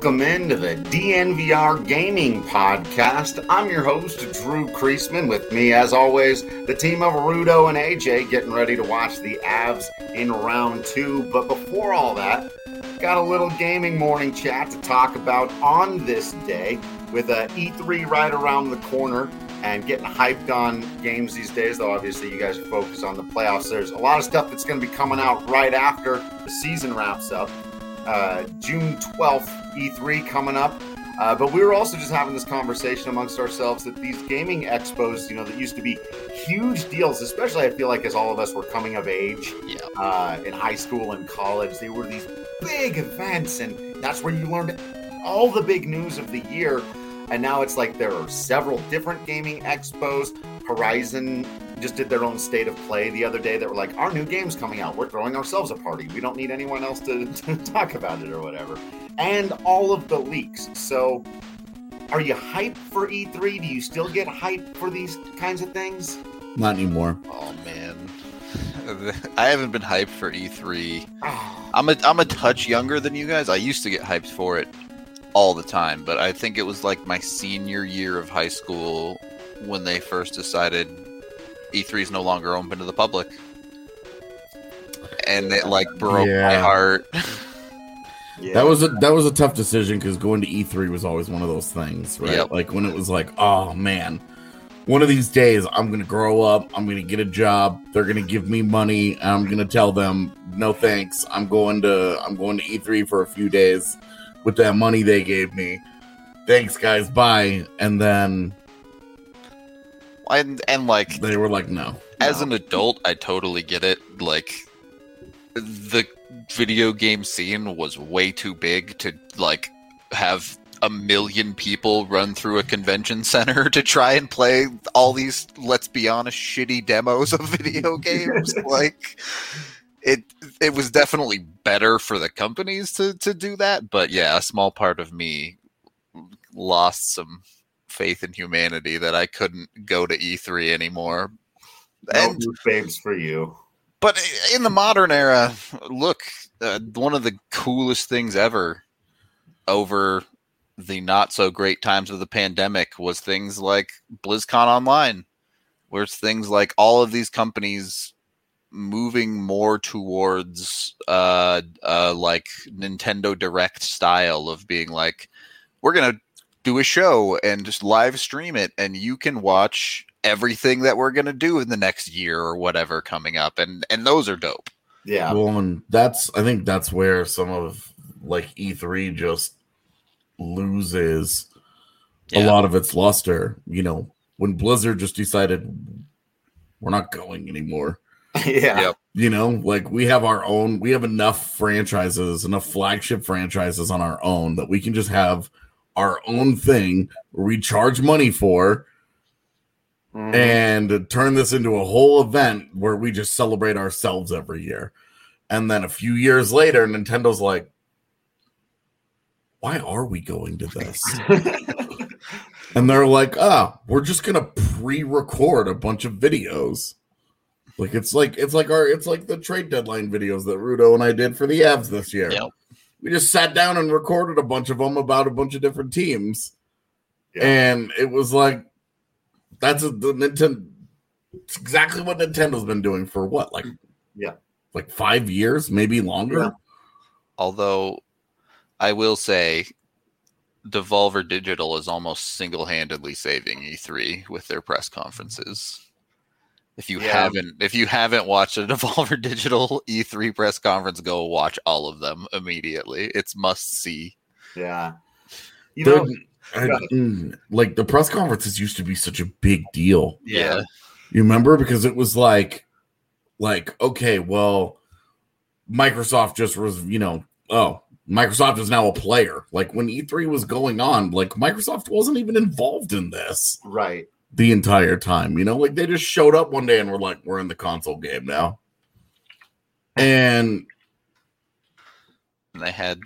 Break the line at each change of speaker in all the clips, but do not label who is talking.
Welcome into the DNVR Gaming Podcast. I'm your host, Drew Kreisman. With me, as always, the team of Rudo and AJ getting ready to watch the Avs in round two. But before all that, got a little gaming morning chat to talk about on this day with a E3 right around the corner and getting hyped on games these days. Though obviously you guys are focused on the playoffs. There's a lot of stuff that's going to be coming out right after the season wraps up uh, June 12th E3 coming up. Uh, but we were also just having this conversation amongst ourselves that these gaming expos, you know, that used to be huge deals, especially I feel like as all of us were coming of age
yeah.
uh, in high school and college, they were these big events, and that's where you learned all the big news of the year. And now it's like there are several different gaming expos. Horizon just did their own state of play the other day that were like, our new game's coming out. We're throwing ourselves a party. We don't need anyone else to, to talk about it or whatever. And all of the leaks. So are you hyped for E3? Do you still get hyped for these kinds of things?
Not anymore.
Oh man. I haven't been hyped for E3. Ah. I'm a I'm a touch younger than you guys. I used to get hyped for it all the time, but I think it was like my senior year of high school when they first decided E3 is no longer open to the public. And it like broke
Yeah.
my heart.
Yeah.
That was a that was a tough decision because going to E3 was always one of those things, right?
Yep.
Like when it was like, oh man, one of these days I'm gonna grow up, I'm gonna get a job, they're gonna give me money, and I'm gonna tell them, no thanks, I'm going to I'm going to E3 for a few days with that money they gave me. Thanks guys, bye. And then
and and like
they were like, no.
as
no.
an adult, I totally get it. Like the video game scene was way too big to like have a million people run through a convention center to try and play all these let's be honest shitty demos of video games like it it was definitely better for the companies to to do that but yeah a small part of me lost some faith in humanity that I couldn't go to E3 anymore
no
and
new babes for you.
but in the modern era, look, uh, one of the coolest things ever over the not so great times of the pandemic was things like BlizzCon Online, where it's things like all of these companies moving more towards uh, uh, like Nintendo Direct style of being like, we're gonna do a show and just live stream it, and you can watch everything that we're gonna do in the next year or whatever coming up, and and those are dope.
Yeah.
Well, and that's I think that's where some of like E3 just loses a lot of its luster. You know, when Blizzard just decided we're not going anymore.
yeah.
Yep.
You know, like we have our own, we have enough franchises, enough flagship franchises on our own that we can just have our own thing where we charge money for
Mhm.
and turn this into a whole event where we just celebrate ourselves every year. And then a few years later, Nintendo's like, why are we going to this? and they're like, ah, we're just gonna pre-record a bunch of videos. Like it's like it's like our it's like the trade deadline videos that Rudo and I did for the Avs this year.
Yep.
We just sat down and recorded a bunch of them about a bunch of different teams.
Yeah.
And it was like that's a, the Nintendo. It's exactly what Nintendo's been doing for what, like,
Yeah.
like five years, maybe longer.
Yeah.
Although I will say Devolver Digital is almost single-handedly saving E3 with their press conferences. If you
Yeah.
haven't if you haven't watched a Devolver Digital E3 press conference, go watch all of them immediately. It's must see.
yeah. You
They're-
know,
I-
Go
mm, like the press conferences used to be such a big deal.
Yeah.
You remember because it was like, like okay, well, Microsoft just was, you know, oh, Microsoft is now a player. Like when E3 was going on, like Microsoft wasn't even involved in this
right.
The entire time. You know, like they just showed up one day and were like, we're in the console game now. And
they had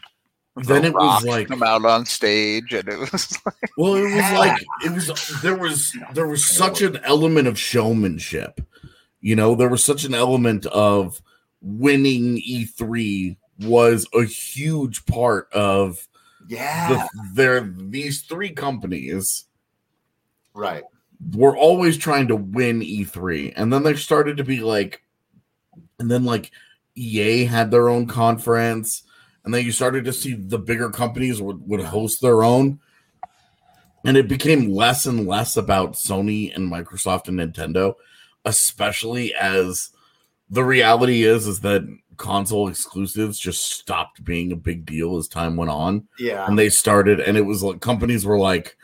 Then
The
it was like-
come out on stage and it was like
Well, it was like it was there was there was such an element of showmanship. You know, there was such an element of winning E3 was a huge part of
Yeah.
The, these three companies
right.
Were always trying to win E3, and then they started to be like, and then like EA had their own conference, and then you started to see the bigger companies would, would host their own, and it became less and less about Sony and Microsoft and Nintendo, especially as the reality is is that console exclusives just stopped being a big deal as time went on.
Yeah.
and they started and it was like companies were like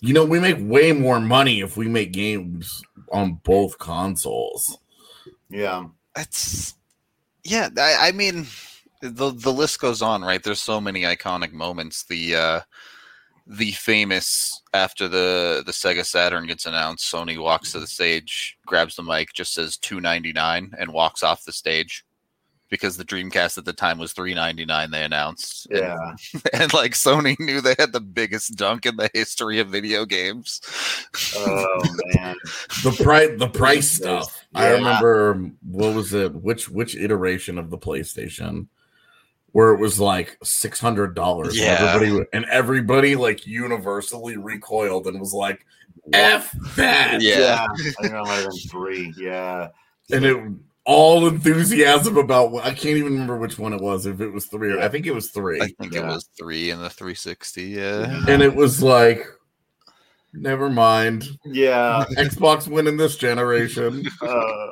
you know we make way more money if we make games on both consoles
yeah.
It's yeah. I, I mean, the the list goes on, right? There's so many iconic moments. The uh, the famous after the the Sega Saturn gets announced, Sony walks to the stage, grabs the mic, just says two ninety nine, and walks off the stage. Because the Dreamcast at the time was three ninety nine, they announced.
Yeah.
and like Sony knew they had the biggest dunk in the history of video games.
Oh man.
the price the price stuff i remember what was it which which iteration of the playstation where it was like six hundred dollars
Yeah.
everybody and everybody like universally recoiled and was like f that
Yeah.
I think that might have been three. Yeah.
and it all enthusiasm about i can't even remember which one it was if it was three or i think it was three
I think it was three in the 360. Yeah.
and it was like never mind
Yeah.
xbox winning this generation
uh,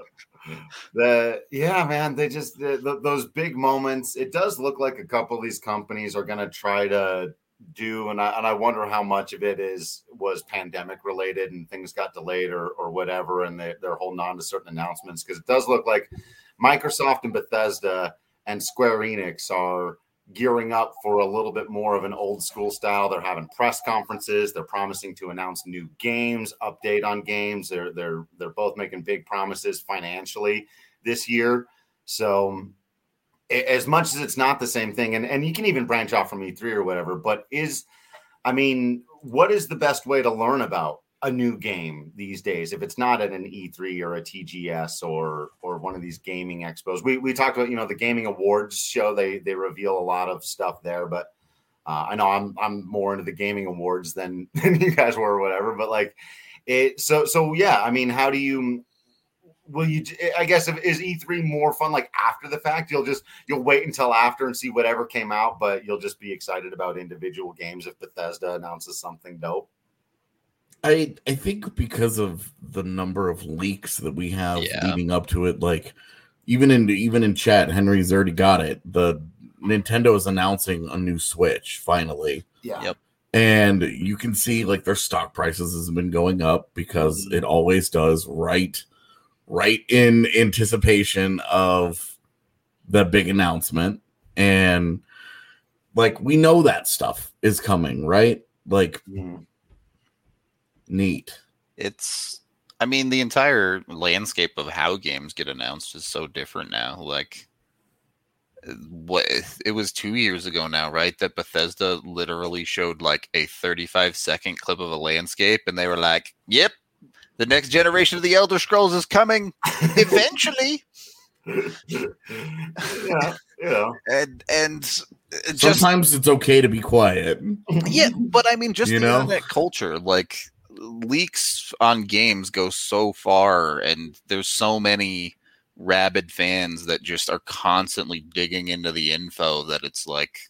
the yeah man they just the, the, those big moments it does look like a couple of these companies are going to try to do and I, and I wonder how much of it is was pandemic related and things got delayed or, or whatever and they, they're holding on to certain announcements because it does look like microsoft and bethesda and square enix are gearing up for a little bit more of an old school style. They're having press conferences. They're promising to announce new games, update on games. They're they're they're both making big promises financially this year. So as much as it's not the same thing, and, and you can even branch off from E3 or whatever, but is I mean, what is the best way to learn about a new game these days if it's not at an E3 or a TGS or or one of these gaming expos. We we talked about you know the gaming awards show they they reveal a lot of stuff there, but uh, I know I'm I'm more into the gaming awards than than you guys were or whatever. But like it so so yeah. I mean, how do you? Will you? I guess if is E3 more fun like after the fact? You'll just you'll wait until after and see whatever came out, but you'll just be excited about individual games if Bethesda announces something dope.
I I think because of the number of leaks that we have
Yeah.
leading up to it, like even in even in chat, Henry's already got it. The Nintendo is announcing a new Switch finally,
Yeah.
Yep.
and you can see like their stock prices has been going up because
Mhm.
it always does. Right, right in anticipation of the big announcement, and like we know that stuff is coming, right? Like
Mhm.
neat.
It's I mean the entire landscape of how games get announced is so different now. Like what it was 2 years ago now, right? That Bethesda literally showed like a 35 second clip of a landscape and they were like, "Yep, the next generation of the Elder Scrolls is coming eventually."
yeah, you know.
and and just
Sometimes it's okay to be quiet.
yeah, but I mean, just
You know?
internet culture, like leaks on games go so far, and there's so many rabid fans that just are constantly digging into the info that it's like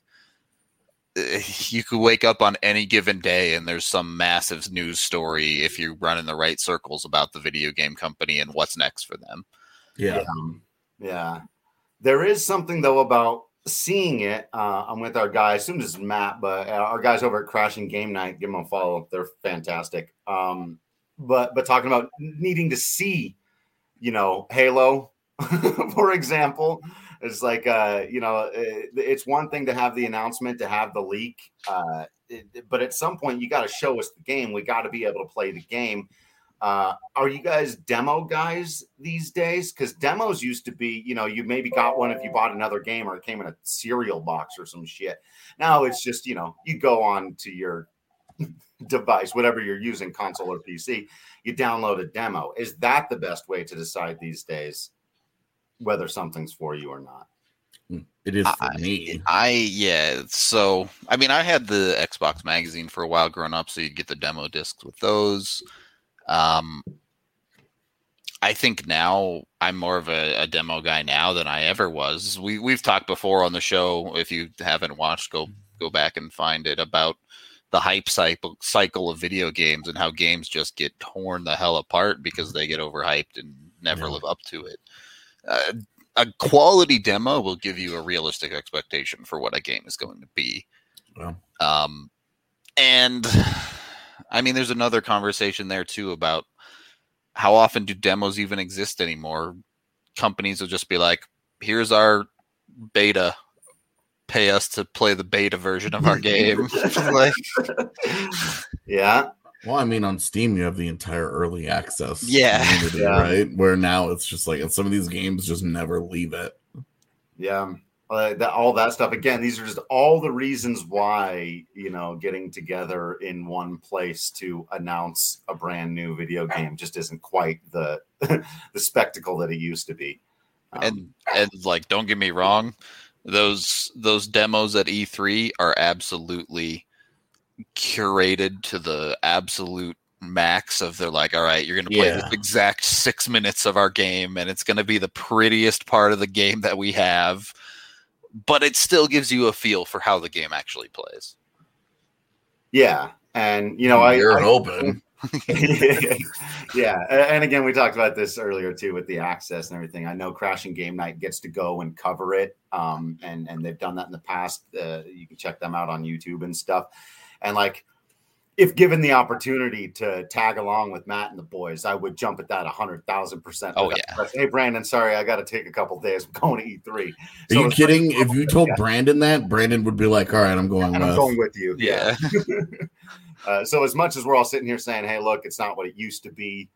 you could wake up on any given day and there's some massive news story if you run in the right circles about the video game company and what's next for them.
Yeah.
Um, yeah. There is something though about seeing it. Uh, I'm with our guy. I assume this is Matt, but uh, our guys over at Crashing Game Night, give them a follow. They're fantastic. Um, but but talking about needing to see, you know, Halo, for example, it's like uh, you know, it, it's one thing to have the announcement, to have the leak, uh, it, but at some point you got to show us the game. We got to be able to play the game. Uh, are you guys demo guys these days? Because demos used to be, you know, you maybe got one if you bought another game or it came in a cereal box or some shit. Now it's just, you know, you go on to your device, whatever you're using, console or PC, you download a demo. Is that the best way to decide these days whether something's for you or not?
It is for
I-
me.
I yeah. So I mean, I had the Xbox magazine for a while growing up, so you get the demo discs with those. Um, I think now I'm more of a, a demo guy now than I ever was. We we've talked before on the show. If you haven't watched, go go back and find it about the hype cycle cycle of video games and how games just get torn the hell apart because they get overhyped and never
Yeah.
live up to it. Uh, a quality demo will give you a realistic expectation for what a game is going to be.
Well.
Um, and I mean, there's another conversation there too about how often do demos even exist anymore? Companies will just be like, "Here's our beta. Pay us to play the beta version of our game." like,
yeah,
Well, I mean, on Steam, you have the entire early access,
Yeah.
community,
Yeah.
right? Where now it's just like, and some of these games just never leave it.
yeah. Uh, that, all that stuff. Again, these are just all the reasons why you know getting together in one place to announce a brand new video game just isn't quite the the spectacle that it used to be. Um,
and and like, don't get me wrong, those those demos at E3 are absolutely curated to the absolute max of they're like all right you're going to play
Yeah.
this exact six minutes of our game and it's going to be the prettiest part of the game that we have but it still gives you a feel for how the game actually plays
yeah, and you know, I,
You're
I
hoping.
yeah, and again, we talked about this earlier too with the access and everything. I know Crashing Game Night gets to go and cover it, um, and and they've done that in the past. Uh, you can check them out on YouTube and stuff. And like, if given the opportunity to tag along with Matt and the boys, I would jump at that a hundred thousand percent.
Oh, yeah.
question. Hey, Brandon, sorry, I got to take a couple days. I'm going to E3.
Are
So
you
it's-
kidding? If you told Brandon that, Brandon would be like, "All right, I'm going
And I'm
with."
going with you.
yeah
Uh, so as much as we're all sitting here saying, "Hey, look, it's not what it used to be,"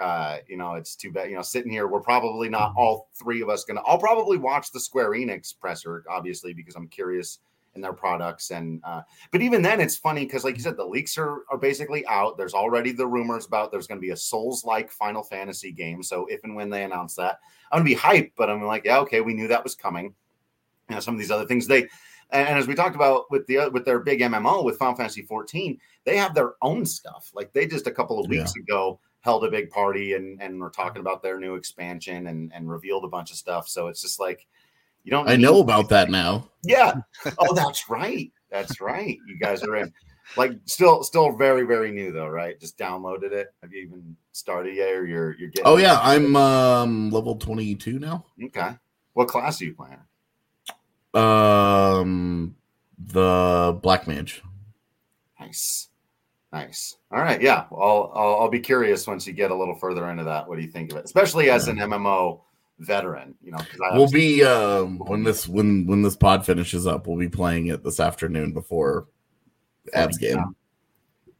uh, you know, it's too bad. You know, sitting here, we're probably not all three of us gonna. I'll probably watch the Square Enix presser, obviously, because I'm curious in their products. And uh, but even then, it's funny because, like you said, the leaks are are basically out. There's already the rumors about there's going to be a Souls-like Final Fantasy game. So if and when they announce that, I'm gonna be hyped. But I'm like, yeah, okay, we knew that was coming. You know, some of these other things they. And and as we talked about with the with their big MMO with Final Fantasy 14, they have their own stuff. Like they just a couple of weeks ago held a big party and and were talking about their new expansion and and revealed a bunch of stuff. So it's just like you don't.
I know about that now.
Yeah. Oh, that's right. That's right. You guys are in. Like still, still very, very new though, right? Just downloaded it. Have you even started yet, or you're you're getting?
Oh yeah, I'm um level 22 now.
Okay. What class are you playing?
Um, the Black Mage.
Nice. Nice. All right. Yeah. I'll, I'll, I'll be curious once you get a little further into that. What do you think of it? Especially as an MMO veteran, you know, 'cause I
We'll be um when this when when this pod finishes up, we'll be playing it this afternoon before Avs game.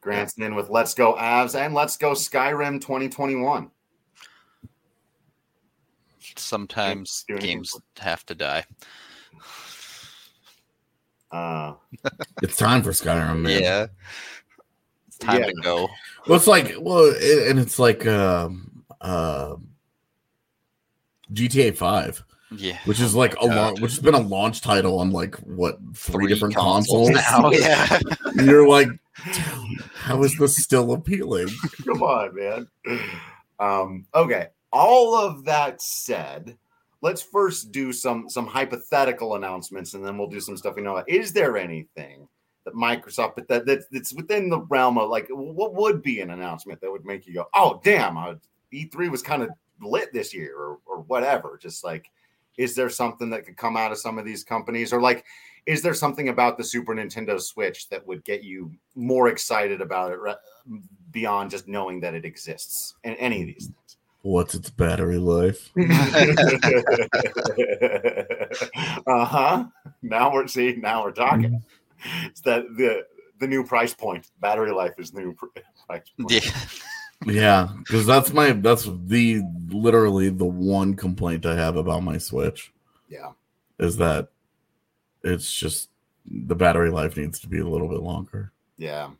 Grant's in with Let's Go Avs and Let's Go Skyrim 2021.
sometimes games have to die
Uh,
It's time for Skyrim, man.
yeah it's time
Yeah.
to go
Well, it's like well, it, and it's like um uh, GTA Five,
yeah
which is like a
God.
long, which has been a launch title on like what three, different consoles.
now yeah
You're like, how is this still appealing?
come on, man. Um, okay. All of that said, let's first do some some hypothetical announcements, and then we'll do some stuff we know. Is there anything that Microsoft, but that, that that's within the realm of like what would be an announcement that would make you go, "Oh, damn, uh, E3 was kind of lit this year," or or whatever? Just like, is there something that could come out of some of these companies, or like? Is there something about the Super Nintendo Switch that would get you more excited about it ra- beyond just knowing that it exists in any of these things?
What's its battery life?
uh huh. Now we're see. Now we're talking. It's that the the new price point. Battery life is new pr- price point.
yeah
Yeah, because that's my that's the literally the one complaint I have about my Switch
Yeah.
is that it's just the battery life needs to be a little bit longer.
Yeah.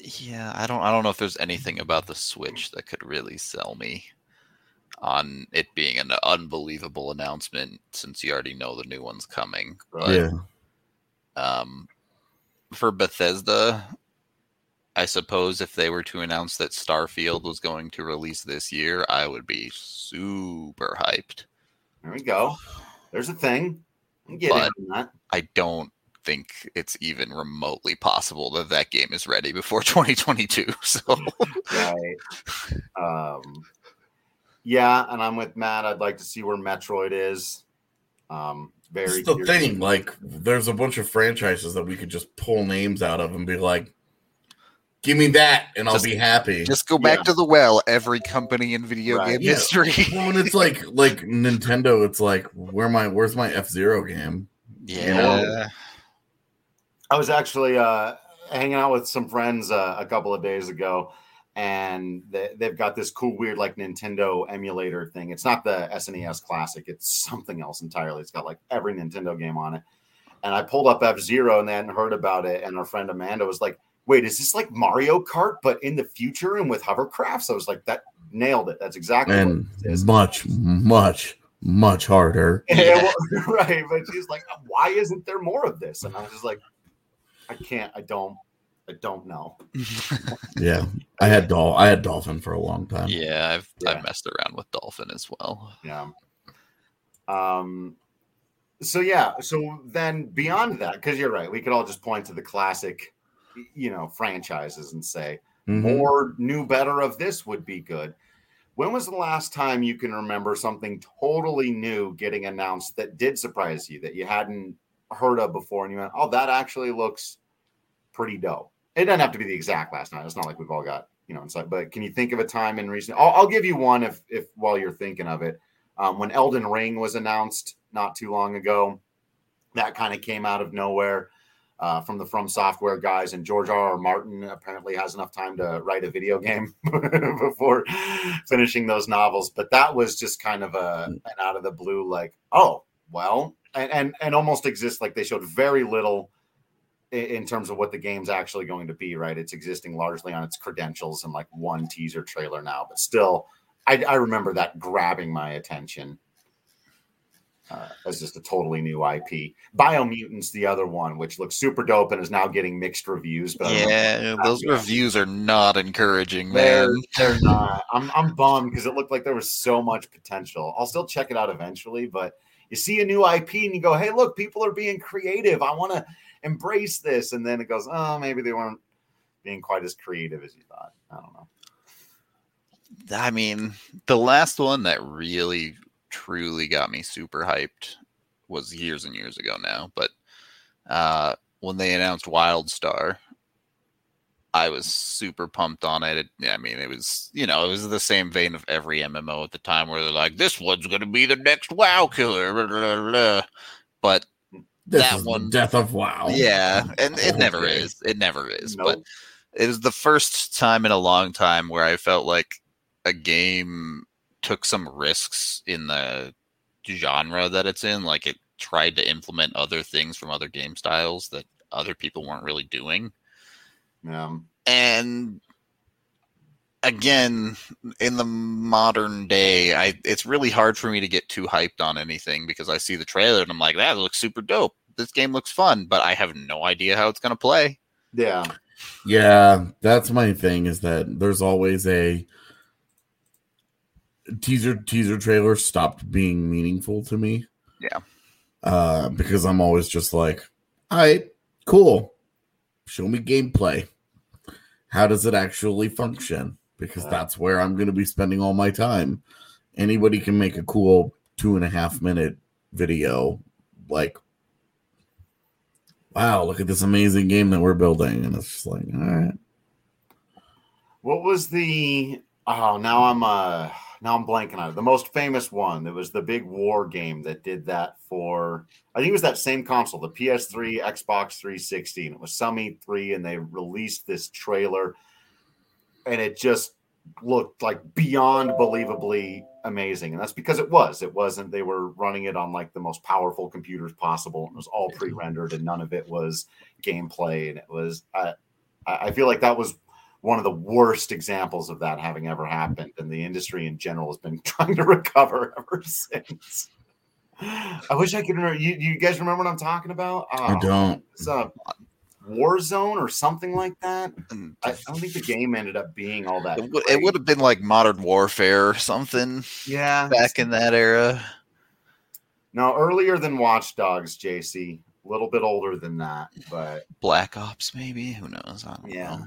Yeah, I don't I don't know if there's anything about the Switch that could really sell me. on it being an unbelievable announcement since you already know the new one's coming. But
yeah.
um, for Bethesda, I suppose if they were to announce that Starfield was going to release this year, I would be super hyped.
There we go. There's a thing. I'm getting
But-
on that.
I don't think it's even remotely possible that that game is ready before 2022. So
Right. um, yeah, and I'm with Matt. I'd like to see where Metroid is. Um, very
That's the
curious.
thing. Like, there's a bunch of franchises that we could just pull names out of and be like, "Give me that, and I'll be happy."
just go back
Yeah.
to the well. Every company in video
Right.
game
Yeah.
history.
well, and it's like like Nintendo. It's like, where my where's my F Zero game?
yeah.
I was actually uh, hanging out with some friends uh, a couple of days ago, and they, they've got this cool, weird, like Nintendo emulator thing. It's not the SNES Classic; it's something else entirely. It's got like every Nintendo game on it. And I pulled up F Zero, and they hadn't heard about it. And our friend Amanda was like, "Wait, is this like Mario Kart, but in the future and with hovercrafts? I was like, "That nailed it. That's exactly
And
what it is."
much, much, much harder.
Yeah, well, right. But she's like, why isn't there more of this? And I was just like, I can't, I don't, I don't know.
Yeah, I had Dol. I had Dolphin for a long time.
yeah, I've
Yeah.
I've messed around with Dolphin as well.
Yeah. Um, so yeah, so then beyond that, because you're right, we could all just point to the classic, you know, franchises and say,
Mhm.
more new better of this would be good. When was the last time you can remember something totally new getting announced that did surprise you that you hadn't heard of before and you went oh that actually looks pretty dope. It doesn't have to be the exact last night. It's not like we've all got you know inside but can you think of a time in recent i'll, I'll give you one if if while you're thinking of it. Um, when elden ring was announced not too long ago that kind of came out of nowhere uh, from the From Software guys, and George R. R. Martin apparently has enough time to write a video game before finishing those novels. But that was just kind of a an out of the blue, like, oh, well, and and, and almost exists like they showed very little i- in terms of what the game's actually going to be. Right, it's existing largely on its credentials and like one teaser trailer now, but still, I, I remember that grabbing my attention uh, as just a totally new IP. Biomutants, the other one, which looks super dope and is now getting mixed reviews. But I don't know.
Yeah, those
yeah.
reviews are not encouraging,
they're,
man.
they're not. I'm I'm bummed because it looked like there was so much potential. I'll still check it out eventually, but you see a new IP and you go, "Hey, look, people are being creative. I want to embrace this," and then it goes, "Oh, maybe they weren't being quite as creative as you thought." I don't know.
I mean, the last one that really truly got me super hyped was years and years ago now, but uh when they announced Wildstar, I was super pumped on it. it. I mean, it was, you know, it was the same vein of every MMO at the time where they're like, this one's going to be the next WoW killer. blah, blah, blah. But
This
that one-
death of WoW.
yeah, and it never is. It never is.
No.
But it was the first time in a long time where I felt like a game took some risks in the genre that it's in. Like it tried to implement other things from other game styles that other people weren't really doing.
Um,
And again, in the modern day, I it's really hard for me to get too hyped on anything because I see the trailer and I'm like, that looks super dope. This game looks fun, but I have no idea how it's gonna play.
yeah,
Yeah, that's my thing is that there's always a teaser teaser trailer stopped being meaningful to me.
Yeah.
Uh because I'm always just like, "All right, cool. Show me gameplay. How does it actually function?" Because that's where I'm going to be spending all my time. Anybody can make a cool two and a half minute video like wow, look at this amazing game that we're building. And it's just like, all right.
What was the oh now I'm uh now I'm blanking on it. The most famous one. that was the big war game that did that for I think it was that same console, the PS3, Xbox 360, and it was some E3, and they released this trailer and it just looked like beyond believably amazing. And that's because it was. It wasn't they were running it on like the most powerful computers possible. It was all mm-hmm. pre-rendered and none of it was gameplay. And it was I I I feel like that was one of the worst examples of that having ever happened, and the industry in general has been trying to recover ever since. I wish I could remember. You, you guys remember what I'm talking about?
I
Oh,
don't.
It's a Warzone or something like that.
Mm.
I, I don't think the game ended up being all that.
It would, it would have been like Modern Warfare or something
yeah.
back in that era.
No, earlier than Watch Dogs, JC. A little bit older than that, but
Black Ops, maybe. Who knows? I don't
Yeah.
know.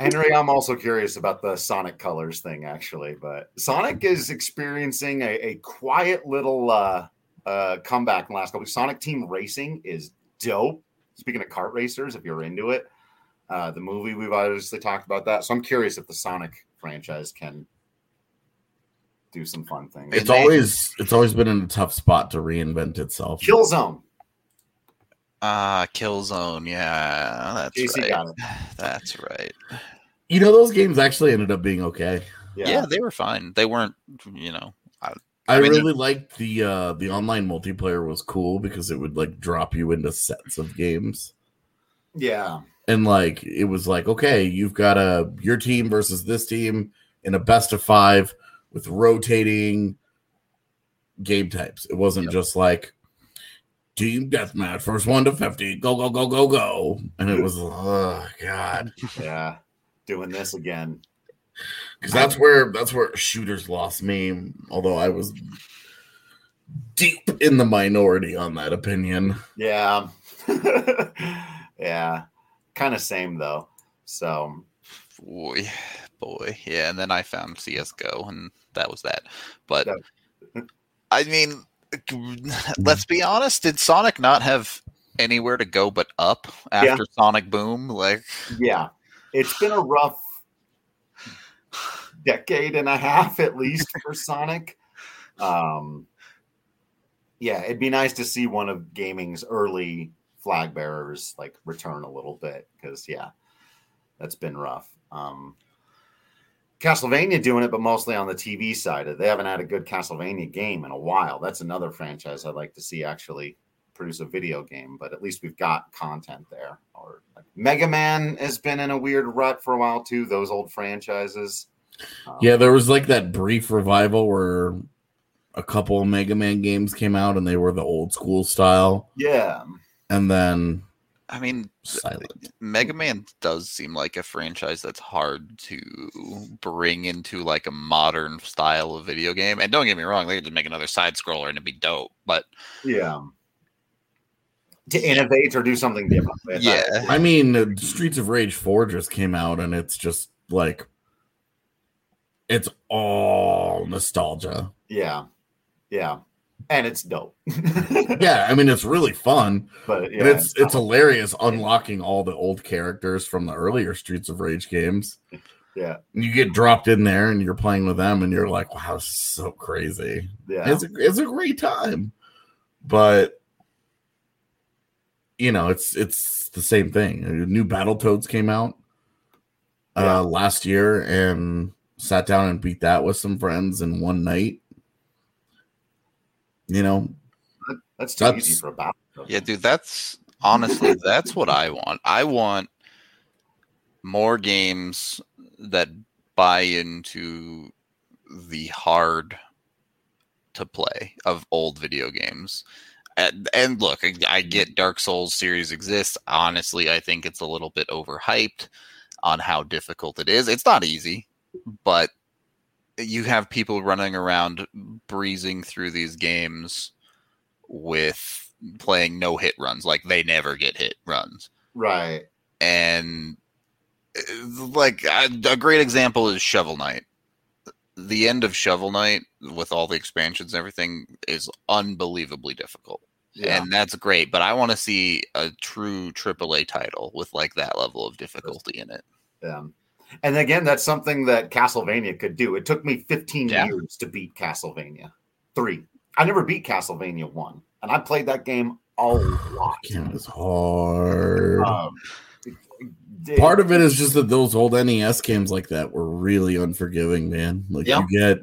Henry, I'm also curious about the Sonic colors thing, actually. But Sonic is experiencing a, a quiet little uh, uh, comeback in the last couple. Sonic Team Racing is dope. Speaking of kart racers, if you're into it, uh, the movie we've obviously talked about that. So I'm curious if the Sonic franchise can do some fun things.
It's always it's always been in a tough spot to reinvent itself.
Killzone.
Ah, Killzone. Yeah, that's
JC
right. That's right.
You know, those games actually ended up being okay.
Yeah.
Yeah. they were fine. They weren't, you know.
I,
I mean,
really liked the uh the online multiplayer was cool because it would like drop you into sets of games.
Yeah.
And like it was like, okay, you've got a your team versus this team in a best of five with rotating game types. It wasn't
Yep.
just like team deathmatch, first one to 50, go, go, go, go, go. And it was oh god.
Yeah. Doing this again.
Because that's where that's where shooters lost me, although I was deep in the minority on that opinion.
Yeah. yeah. Kind of same though. So
Boy, boy. Yeah, and then I found CSGO, and that was that. But
That-
I mean, let's be honest. Did Sonic not have anywhere to go but up
Yeah.
after Sonic Boom? Like,
yeah, it's been a rough decade and a half at least for Sonic. Um, yeah, it'd be nice to see one of gaming's early flag bearers like return a little bit because yeah, that's been rough. Um, Castlevania doing it, but mostly on the TV side. They haven't had a good Castlevania game in a while. That's another franchise I'd like to see actually produce a video game, but at least we've got content there. Or like Mega Man has been in a weird rut for a while too. Those old franchises. Um,
Yeah, there was like that brief revival where a couple of Mega Man games came out and they were the old school style,
yeah,
and then
I mean,
silent.
Mega Man does seem like a franchise that's hard to bring into like a modern style of video game. And don't get me wrong, they could just make another side scroller and it'd be dope. But
yeah. To innovate or do something different.
Yeah.
I mean, uh, Streets of Rage 4 just came out and it's just like it's all nostalgia.
yeah, yeah, and it's dope.
Yeah, I mean it's really fun.
but yeah,
it's it's hilarious unlocking all the old characters from the earlier Streets of Rage games.
yeah,
you get dropped in there and you're playing with them and you're like, wow, this is so crazy.
yeah,
It's a, it's a great time. But you know, it's it's the same thing. New Battletoads came out
Yeah.
uh last year and sat down and beat that with some friends in one night. You know,
that's too
that's-
easy for a battle.
yeah, dude, that's honestly that's what I want. I want more games that buy into the hard to play of old video games. And, and look, I, I get Dark Souls series exists. Honestly, I think it's a little bit overhyped on how difficult it is. It's not easy, but you have people running around breezing through these games with playing no hit runs, like they never get hit runs
Right.
and uh, like a a great example is Shovel Knight. The end of Shovel Knight with all the expansions and everything is unbelievably difficult.
Yeah.
And that's great, but I want to see a true AAA title with like that level of difficulty in it.
Yeah. And again, that's something that Castlevania could do. It took me 15
Yeah.
years to beat Castlevania 3. I never beat Castlevania 1, and I played that game a lot.
It was hard.
Um,
Part of it is just that those old NES games like that were really unforgiving, man. Like
Yeah.
you get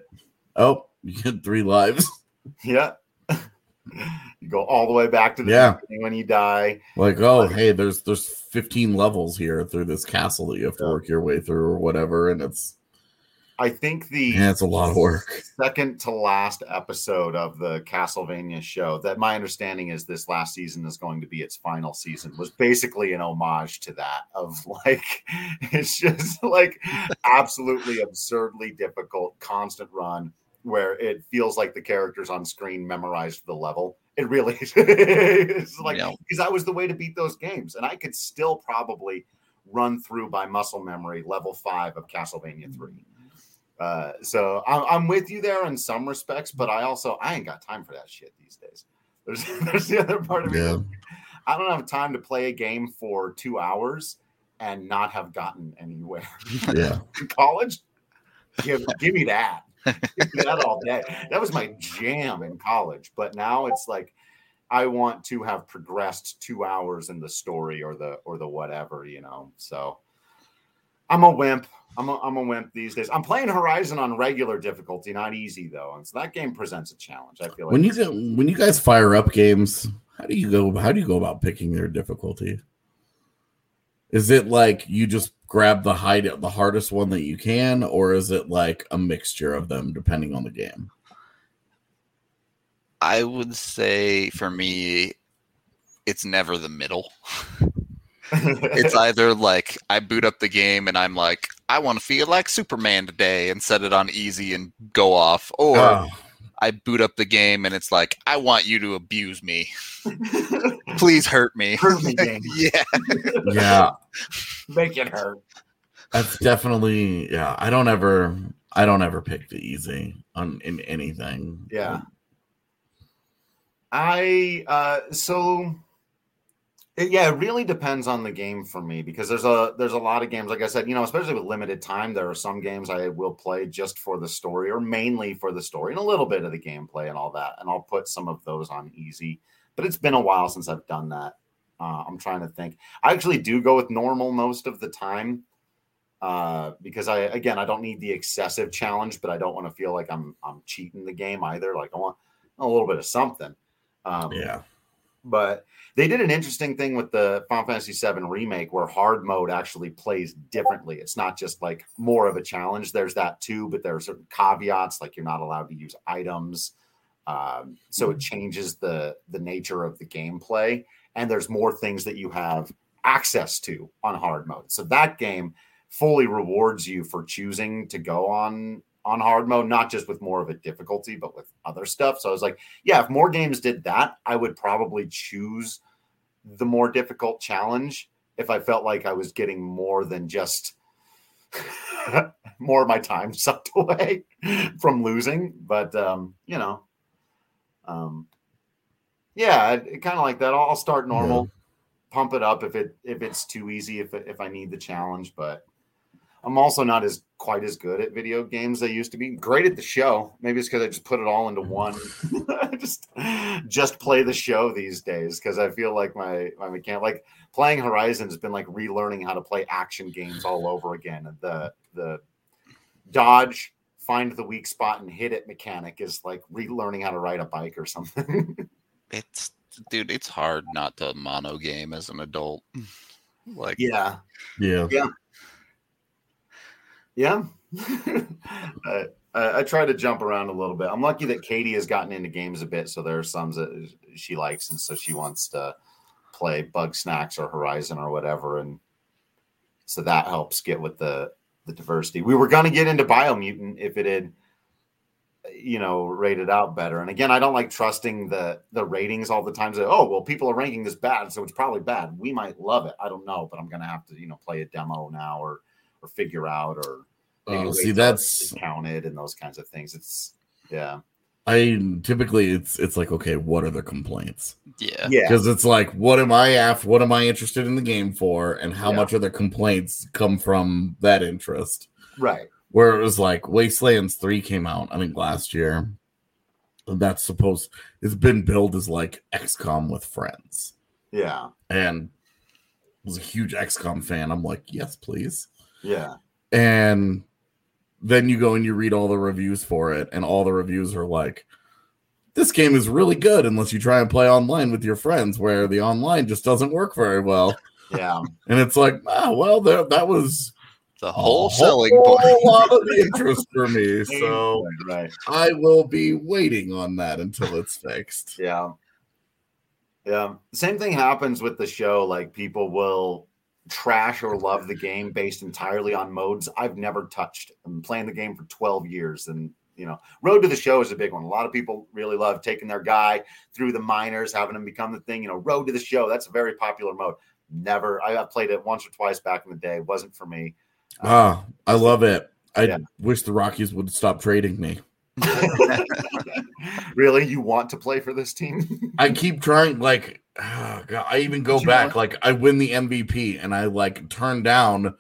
oh, you get three lives.
Yeah. You go all the way back to the
Yeah.
beginning when you die.
Like, oh, hey, there's there's 15 levels here through this castle that you have to
Yeah.
work your way through or whatever, and it's
I think the
yeah, it's a lot of work.
second to last episode of the Castlevania show that my understanding is this last season is going to be its final season was basically an homage to that of like it's just like absolutely absurdly difficult constant run where it feels like the characters on screen memorized the level it really is like
Yeah.
because that was the way to beat those games and i could still probably run through by muscle memory level five of castlevania 3 uh, so I'm, I'm with you there in some respects, but I also I ain't got time for that shit these days. There's there's the other part of me.
Yeah.
I don't have time to play a game for two hours and not have gotten anywhere.
Yeah.
College, give give me that. That all day. That was my jam in college. But now it's like I want to have progressed two hours in the story or the or the whatever, you know. So I'm a wimp. I'm a, I'm a wimp these days. I'm playing Horizon on regular difficulty, not easy though, and so that game presents a challenge. I feel like
When you get when you guys fire up games, how do you go how do you go about picking their difficulty? Is it like you just grab the high the hardest one that you can, or is it like a mixture of them depending on the game?
I would say for me, it's never the middle. It's either like I boot up the game and I'm like, I want to feel like Superman today and set it on easy and go off, or
Oh,
I boot up the game and it's like, I want you to abuse me. Please hurt me.
Hurt me, game.
yeah.
yeah,
Make it hurt.
that's definitely yeah. I don't ever I don't ever pick the easy on in anything.
Yeah. I uh so it, yeah, it really depends on the game for me because there's a there's a lot of games like I said, you know, especially with limited time, there are some games I will play just for the story or mainly for the story and a little bit of the gameplay and all that, and I'll put some of those on easy. But it's been a while since I've done that. Uh, I'm trying to think. I actually do go with normal most of the time uh, because I again I don't need the excessive challenge, but I don't want to feel like I'm I'm cheating the game either. Like I want a little bit of something. Um,
Yeah.
But they did an interesting thing with the Final Fantasy VII remake where hard mode actually plays differently. It's not just like more of a challenge. There's that too, but there are certain caveats like you're not allowed to use items. Um, so it changes the the nature of the gameplay, and there's more things that you have access to on hard mode. So that game fully rewards you for choosing to go on on hard mode, not just with more of a difficulty, but with other stuff. So I was like, yeah, if more games did that, I would probably choose the more difficult challenge if I felt like I was getting more than just more of my time sucked away from losing. But um, you know, um, yeah, it, kind of like that. I'll, I'll start normal, pump it up if it if it's too easy, if if I need the challenge. But I'm also not as quite as good at video games as I used to be. Great at the show. Maybe it's because I just put it all into one. just just play the show these days because I feel like my my mechanic like playing Horizon has been like relearning how to play action games all over again. The the dodge, find the weak spot and hit it mechanic is like relearning how to ride a bike or something.
It's dude, it's hard not to mono game as an adult. Like
yeah.
Yeah.
Yeah. I, I, I try to jump around a little bit. I'm lucky that Katie has gotten into games a bit, so there are some that she likes, and so she wants to play Bugsnax or Horizon or whatever, and so that helps get with the the diversity. We were going to get into Biomutant if it had, you know, rated out better. And again, I don't like trusting the the ratings all the time. Say, oh well, people are ranking this bad, so it's probably bad. We might love it. I don't know, but I'm going to have to, you know, play a demo now or or figure out or maybe
Oh, see, that's-
it's counted and those kinds of things. It's yeah,
I typically it's it's like okay, what are the complaints?
yeah.
yeah,
Because it's like, what am I after? What am I interested in the game for? And how
Yeah.
much of the complaints come from that interest?
right.
Where it was like Wastelands 3 came out, I think last year. And that's supposed it's been billed as like XCOM with friends.
Yeah,
And I was a huge XCOM fan. I'm like, yes, please.
Yeah,
And then you go and you read all the reviews for it, and all the reviews are like, this game is really good unless you try and play online with your friends, where the online just doesn't work very well.
Yeah.
And it's like, oh well, there that was
The whole
whole
selling point.
A lot of interest for me. So
right.
I will be waiting on that until it's fixed.
Yeah. Yeah. Same thing happens with the show. Like people will trash or love the game based entirely on modes I've never touched. I'm playing the game for 12 years and you know, Road to the Show is a big one. A lot of people really love taking their guy through the minors, having him become the thing. You know, Road to the Show, that's a very popular mode. Never, I played it once or twice back in the day. It wasn't for me.
Ah, I love it. I
Yeah.
wish the Rockies would stop trading me.
really? You want to play for this team?
I keep trying, like, ah, God, I even go
Did you
back, like, I win the MVP and I like turn down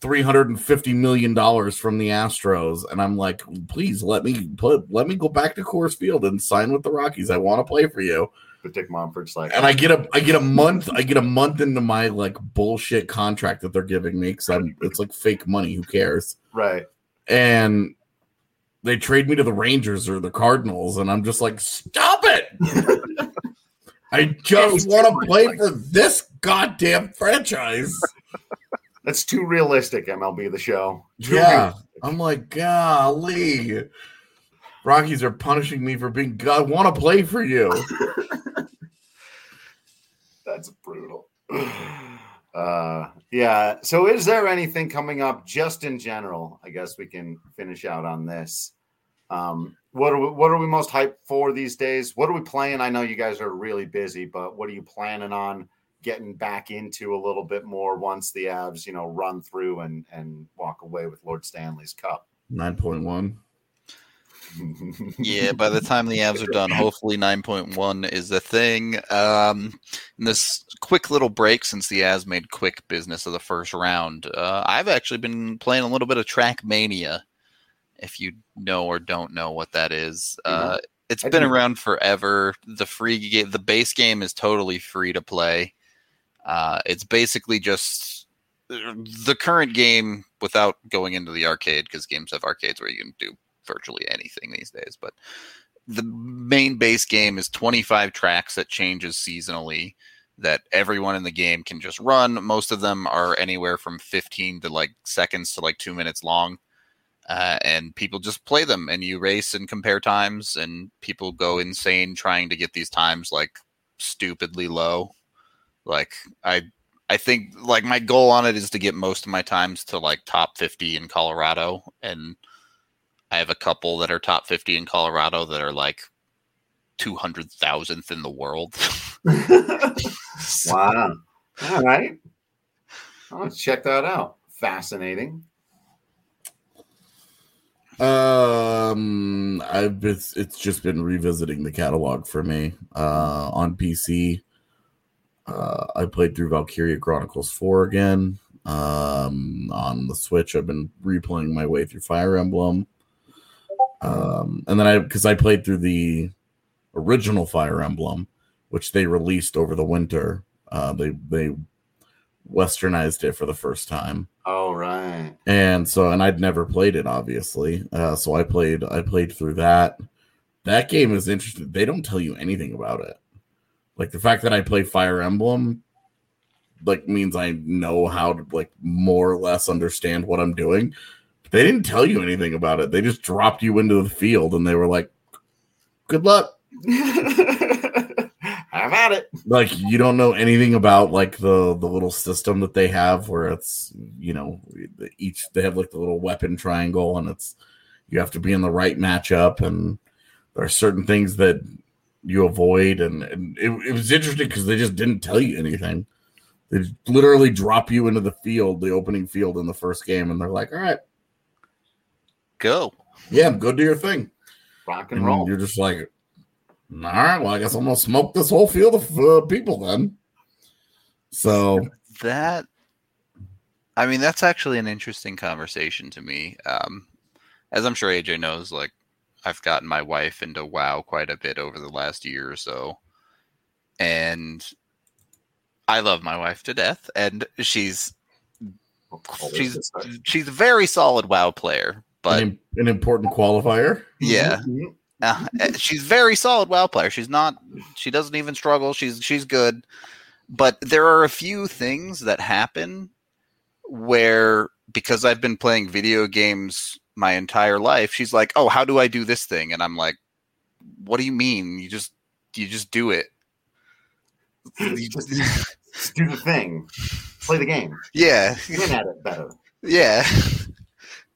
three hundred and fifty million dollars from the Astros, and I'm like, please let me put, let me go back to Coors Field and sign with the Rockies. I want to play for you.
but Dick Monfort's like,
And I get a, I get a month, I get a month into my like bullshit contract that they're giving me because I'm, it's like fake money. Who cares?
right.
and they trade me to the Rangers or the Cardinals, and I'm just like, stop it! I just want to play for this goddamn franchise.
That's too realistic, MLB the show. Too
Yeah, I'm like, golly, Rockies are punishing me for being. I want to play for you.
That's brutal. Uh, yeah. So, is there anything coming up just in general? I guess we can finish out on this. Um, what are we, what are we most hyped for these days? What are we playing? I know you guys are really busy, but what are you planning on getting back into a little bit more once the Avs, you know, run through and and walk away with Lord Stanley's Cup?
Nine point one.
yeah, by the time the Avs are done, hopefully 9.1 is the thing. Um, in this quick little break since the Avs made quick business of the first round, uh, I've actually been playing a little bit of Trackmania. If you know or don't know what that is, uh, it's
I
been around forever. The free game, the base game is totally free to play. Uh, it's basically just the current game without going into the arcade because games have arcades where you can do virtually anything these days. But the main base game is 25 tracks that changes seasonally that everyone in the game can just run. Most of them are anywhere from 15 to like seconds to like two minutes long. Uh, and people just play them and you race and compare times and people go insane trying to get these times like stupidly low. Like I I think like my goal on it is to get most of my times to like top 50 in Colorado and I have a couple that are top 50 in Colorado that are like 200,000th in the world.
wow. All right. Let's check that out. Fascinating.
Um, I've been, it's just been revisiting the catalog for me. Uh, on PC, uh, I played through Valkyria Chronicles 4 again. Um, on the Switch, I've been replaying my way through Fire Emblem. Um, and then I, because I played through the original Fire Emblem, which they released over the winter. Uh, they they westernized it for the first time.
All right.
and so and i'd never played it obviously. Uh so i played i played through that. That game is interesting. They don't tell you anything about it. Like the fact that i play fire emblem like means i know how to like more or less understand what i'm doing. They didn't tell you anything about it. They just dropped you into the field and they were like good luck
Have had it.
like you don't know anything about like the the little system that they have where it's you know each they have like the little weapon triangle and it's you have to be in the right matchup and there are certain things that you avoid and, and it, it was interesting because they just didn't tell you anything they literally drop you into the field the opening field in the first game and they're like all right
Go.
yeah go do your thing
Rock and
and
roll.
you're just like all right well i guess i'm gonna smoke this whole field of uh, people then so
That I mean that's actually an interesting conversation to me. Um as I'm sure AJ knows like I've gotten my wife into WoW quite a bit over the last year or so. And I love my wife to death and she's she's she's a very solid WoW player, but
an, an important qualifier.
yeah.
Mhm.
Uh, she's very solid WoW player. She's not. She doesn't even struggle. She's she's good. But there are a few things that happen where because I've been playing video games my entire life, she's like, "Oh, how do I do this thing?" And I'm like, "What do you mean? You just you just do it." You
Just, just do the thing. Play the game.
yeah,
at it better.
yeah.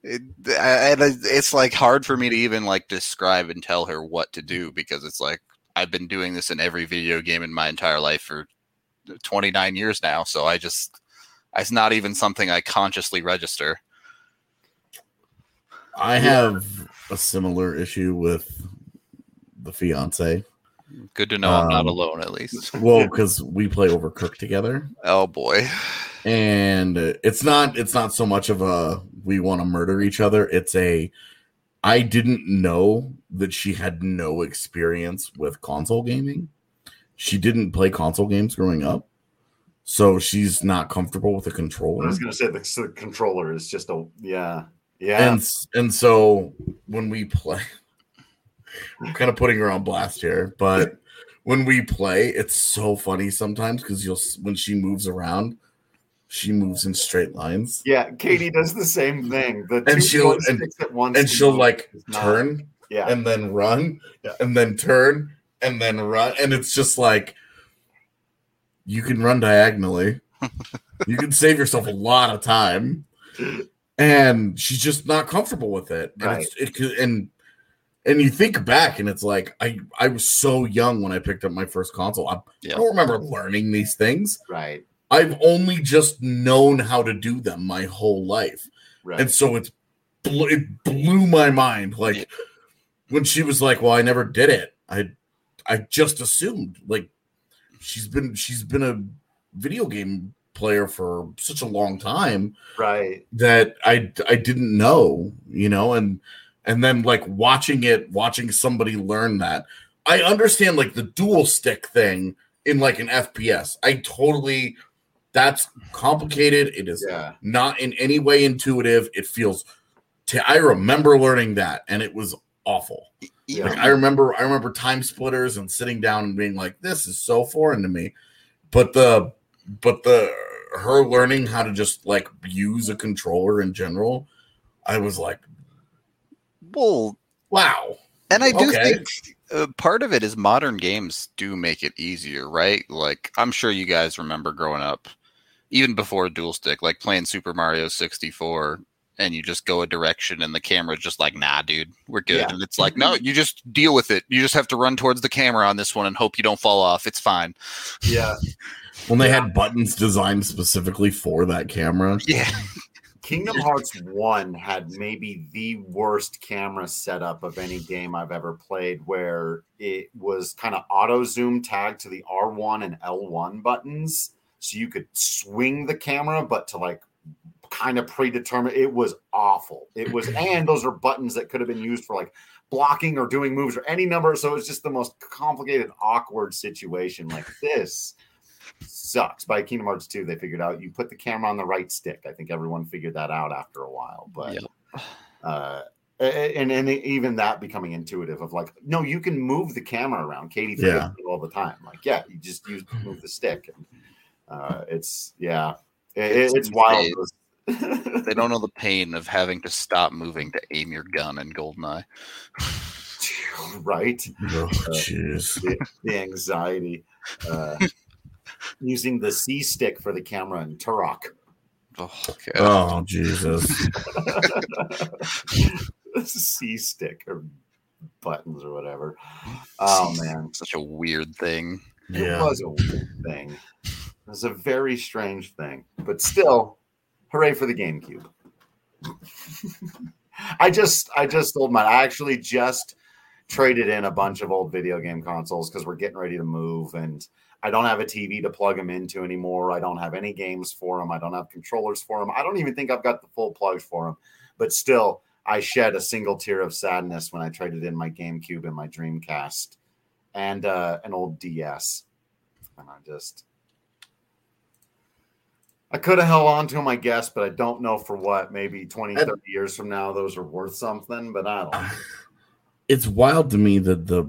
It, I- it's like hard for me to even like describe and tell her what to do because it's like I've been doing this in every video game in my entire life for 29 years now. So I just, it's not even something I consciously register.
I have a similar issue with the fiance.
Good to know I'm not
Um,
alone at least.
Well, because we play Overcooked together,
Oh boy.
and it's not it's not so much of a we want to murder each other. It's a I didn't know that she had no experience with console gaming. She didn't play console games growing up, so she's not comfortable with the controller.
I was going to say the, the controller is just a yeah yeah.
and and so when we play i'm kind of putting her on blast here but when we play it's so funny sometimes because you'll when she moves around she moves in straight lines.
Yeah, Katie does the same thing. The
And
two
she'll- and-
at once
and she'll
move
like
is not-
turn
Yeah,
and then run
Yeah.
and then turn and then run. And it's just like you can run diagonally. You can save yourself a lot of time. And she's just not comfortable with it. And
Right.
it's, it could- and and you think back and it's like i i was so young when i picked up my first console. I,
Yeah.
I don't remember learning these things.
Right,
i've only just known how to do them my whole life
right.
and so it's it blew my mind like when she was like well i never did it i i just assumed like she's been she's been a video game player for such a long time
right.
that i i didn't know you know and and then like watching it watching somebody learn that i understand like the dual stick thing in like an fps i totally that's complicated it is
Yeah,
not in any way intuitive. It feels. T- I remember learning that, and it was awful.
Yeah.
Like I remember, I remember TimeSplitters and sitting down and being like, "This is so foreign to me." But the, but the her learning how to just like use a controller in general, I was like,
Well,
"Wow."
And I do
Okay.
think uh, part of it is modern games do make it easier, right? Like I'm sure you guys remember growing up, even before dual stick, like playing Super Mario 64, and you just go a direction, and the camera's just like, "Nah, dude, we're good."
Yeah.
And it's like, mm-hmm. "No, you just deal with it. You just have to run towards the camera on this one and hope you don't fall off. It's fine."
yeah.
When they had buttons designed specifically for that camera,
Yeah,
Kingdom Hearts 1 had maybe the worst camera setup of any game I've ever played, where it was kind of auto zoom tagged to the R1 and L1 buttons. So you could swing the camera, but to like kind of predetermine it was awful. It was, and those are buttons that could have been used for like blocking or doing moves or any number. So it's just the most complicated, awkward situation. Like this sucks. By Kingdom Hearts 2, they figured out you put the camera on the right stick. I think everyone figured that out after a while. But
Yep.
uh and and even that becoming intuitive of like, no, you can move the camera around. Katie
Yeah.
it all the time. Like, yeah, you just use move the stick. And uh it's yeah, it, it- it's wild.
they don't know the pain of having to stop moving to aim your gun in Goldeneye.
right?
oh jeez,
The, the anxiety. Uh using the C stick for the camera in Turok.
Oh, okay.
oh Jesus,
C stick or buttons or whatever. Oh man,
such a weird thing.
it was a weird thing. It was a very strange thing, but still, hooray for the GameCube. I just, I just told my, I actually just traded in a bunch of old video game consoles because we're getting ready to move, and I don't have a TV to plug them into anymore. I don't have any games for them. I don't have controllers for them. I don't even think I've got the full plugs for them, but still, I shed a single tear of sadness when I traded in my GameCube and my Dreamcast and uh, an old DS. And I just, I could have held on to them, I guess, but I don't know for what. Maybe 20, 30 years from now, those are worth something, but I don't know.
it's wild to me that the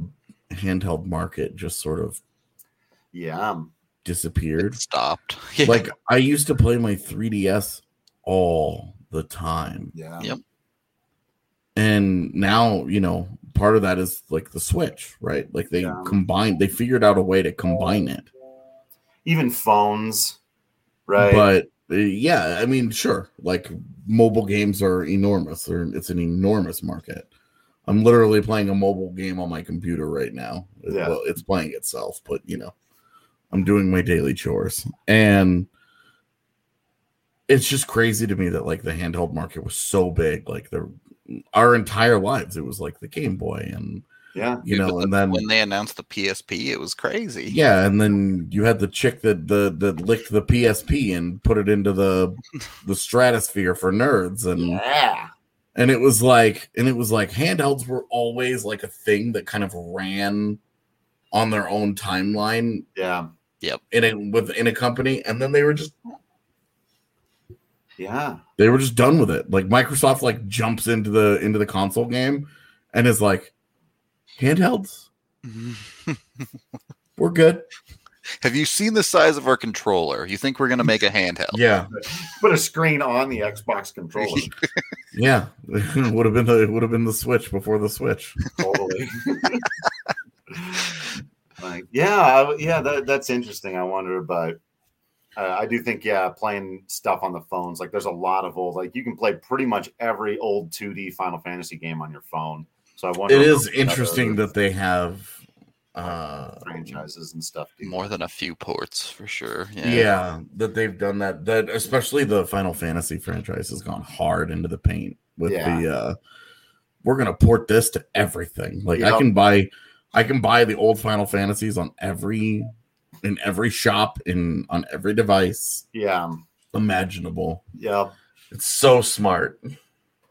handheld market just sort of
Yeah.
disappeared.
It stopped.
Like I used to play my 3DS all the time.
Yeah.
Yep.
And now, you know, part of that is like the Switch, right? Like they
Yeah.
combined they figured out a way to combine it.
Even phones, right?
But uh, yeah, I mean, sure. Like mobile games are enormous. They're, it's an enormous market. I'm literally playing a mobile game on my computer right now.
Yeah.
Well, it's playing itself, but you know, I'm doing my daily chores, and it's just crazy to me that like the handheld market was so big. Like the our entire lives, it was like the Game Boy, and
yeah.
you know,
but
and then
when they announced the PSP, it was crazy.
yeah, and then you had the chick that the that licked the PSP and put it into the the stratosphere for nerds, and
Yeah.
and it was like and it was like handhelds were always like a thing that kind of ran on their own timeline
Yeah. Yep.
In a within a company, and then they were just
Yeah.
they were just done with it. Like Microsoft like jumps into the into the console game and is like handhelds, we're good.
Have you seen the size of our controller? You think we're gonna make a handheld?
Yeah,
Put a screen on the Xbox controller.
yeah. would have been the would have been the Switch before the Switch.
totally. like, yeah, yeah, that, that's interesting. I wonder, but uh, I do think, yeah, playing stuff on the phones, like there's a lot of old, like you can play pretty much every old 2D Final Fantasy game on your phone. So I wonder.
It
if
is
other
interesting that they have uh
franchises and stuff. do
More than a few ports for sure. Yeah.
yeah. that they've done that that especially the final fantasy franchise has gone hard into the paint with
Yeah.
the uh we're gonna port this to everything like i can buy i can buy the old final fantasies on every in every shop in on every device
Yeah,
imaginable
yeah,
it's so smart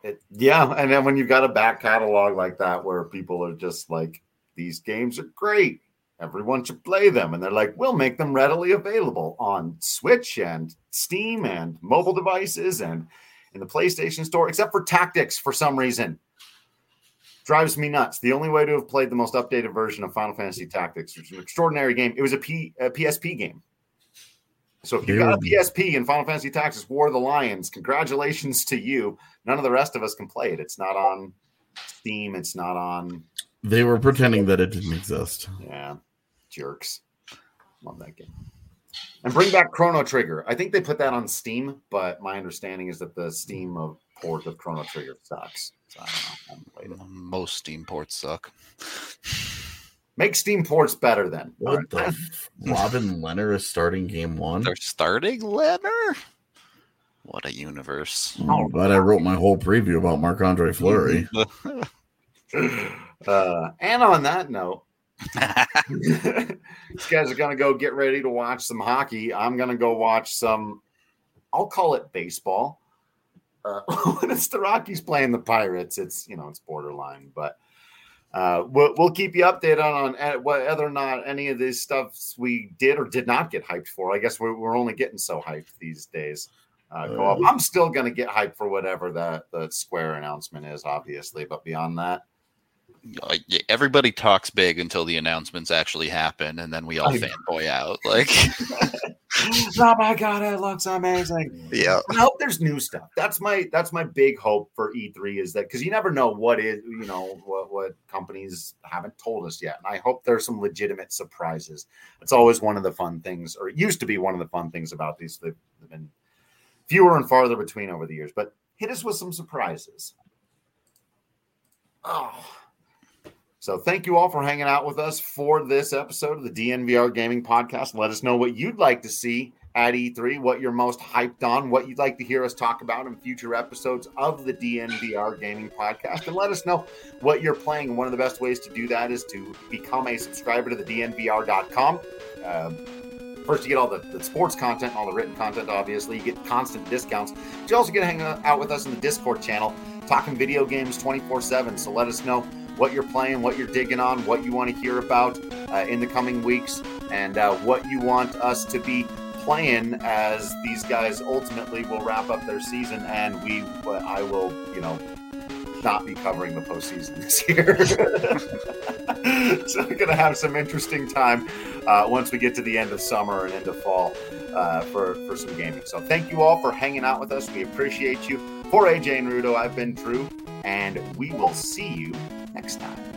it, yeah. And then when you've got a back catalog like that, where people are just like, these games are great. Everyone should play them. And they're like, we'll make them readily available on Switch and Steam and mobile devices and in the PlayStation Store, except for Tactics for some reason. Drives me nuts. The only way to have played the most updated version of Final Fantasy Tactics, which is an extraordinary game, it was a, P, a PSP game. So if you got a PSP and Final Fantasy Tactics War of the Lions, congratulations to you. None of the rest of us can play it. It's not on Steam. It's not on
they were pretending that it didn't exist
yeah, jerks. Love that game. And bring back Chrono Trigger. I think they put that on Steam, but my understanding is that the Steam of port of Chrono Trigger sucks. So I don't know. I haven't played it.
Most Steam ports suck.
Make Steam ports better then.
What
right.
the f- Robin Lehner is starting game one
They're starting Lehner. What a universe.
I'm glad i wrote my whole preview about marc-andre fleury
Uh, and on that note, these guys are going to go get ready to watch some hockey. I'm going to go watch some, I'll call it baseball. Uh, when it's the Rockies playing the Pirates, it's, you know, it's borderline, but uh, we'll, we'll keep you updated on, on uh, whether or not any of these stuffs we did or did not get hyped for. I guess we're, we're only getting so hyped these days. Uh, go up. I'm still going to get hyped for whatever the, the Square announcement is, obviously, but beyond that,
Like, everybody talks big until the announcements actually happen, and then we all
I-
fanboy out. Like,
oh my god, it looks amazing.
yeah,
I hope there's new stuff. That's my that's my big hope for E3 is that because you never know what is you know what what companies haven't told us yet, and I hope there's some legitimate surprises. It's always one of the fun things, or it used to be one of the fun things about these. They've, they've been fewer and farther between over the years, but hit us with some surprises. Oh. So thank you all for hanging out with us for this episode of the DNVR Gaming Podcast. Let us know what you'd like to see at E3, what you're most hyped on, what you'd like to hear us talk about in future episodes of the DNVR Gaming Podcast, and let us know what you're playing. One of the best ways to do that is to become a subscriber to the DNVR.com. Um, First, you get all the, the sports content, all the written content, obviously. You get constant discounts. You also get to hang out with us in the Discord channel, talking video games 24 7. So let us know what you're playing, what you're digging on, what you want to hear about uh, in the coming weeks, and uh, what you want us to be playing as these guys ultimately will wrap up their season and we I will, you know, not be covering the postseason this year. so we're going to have some interesting time uh, once we get to the end of summer and into fall uh, for, for some gaming. So thank you all for hanging out with us. We appreciate you. For AJ and Rudo, I've been Drew, and we will see you next time.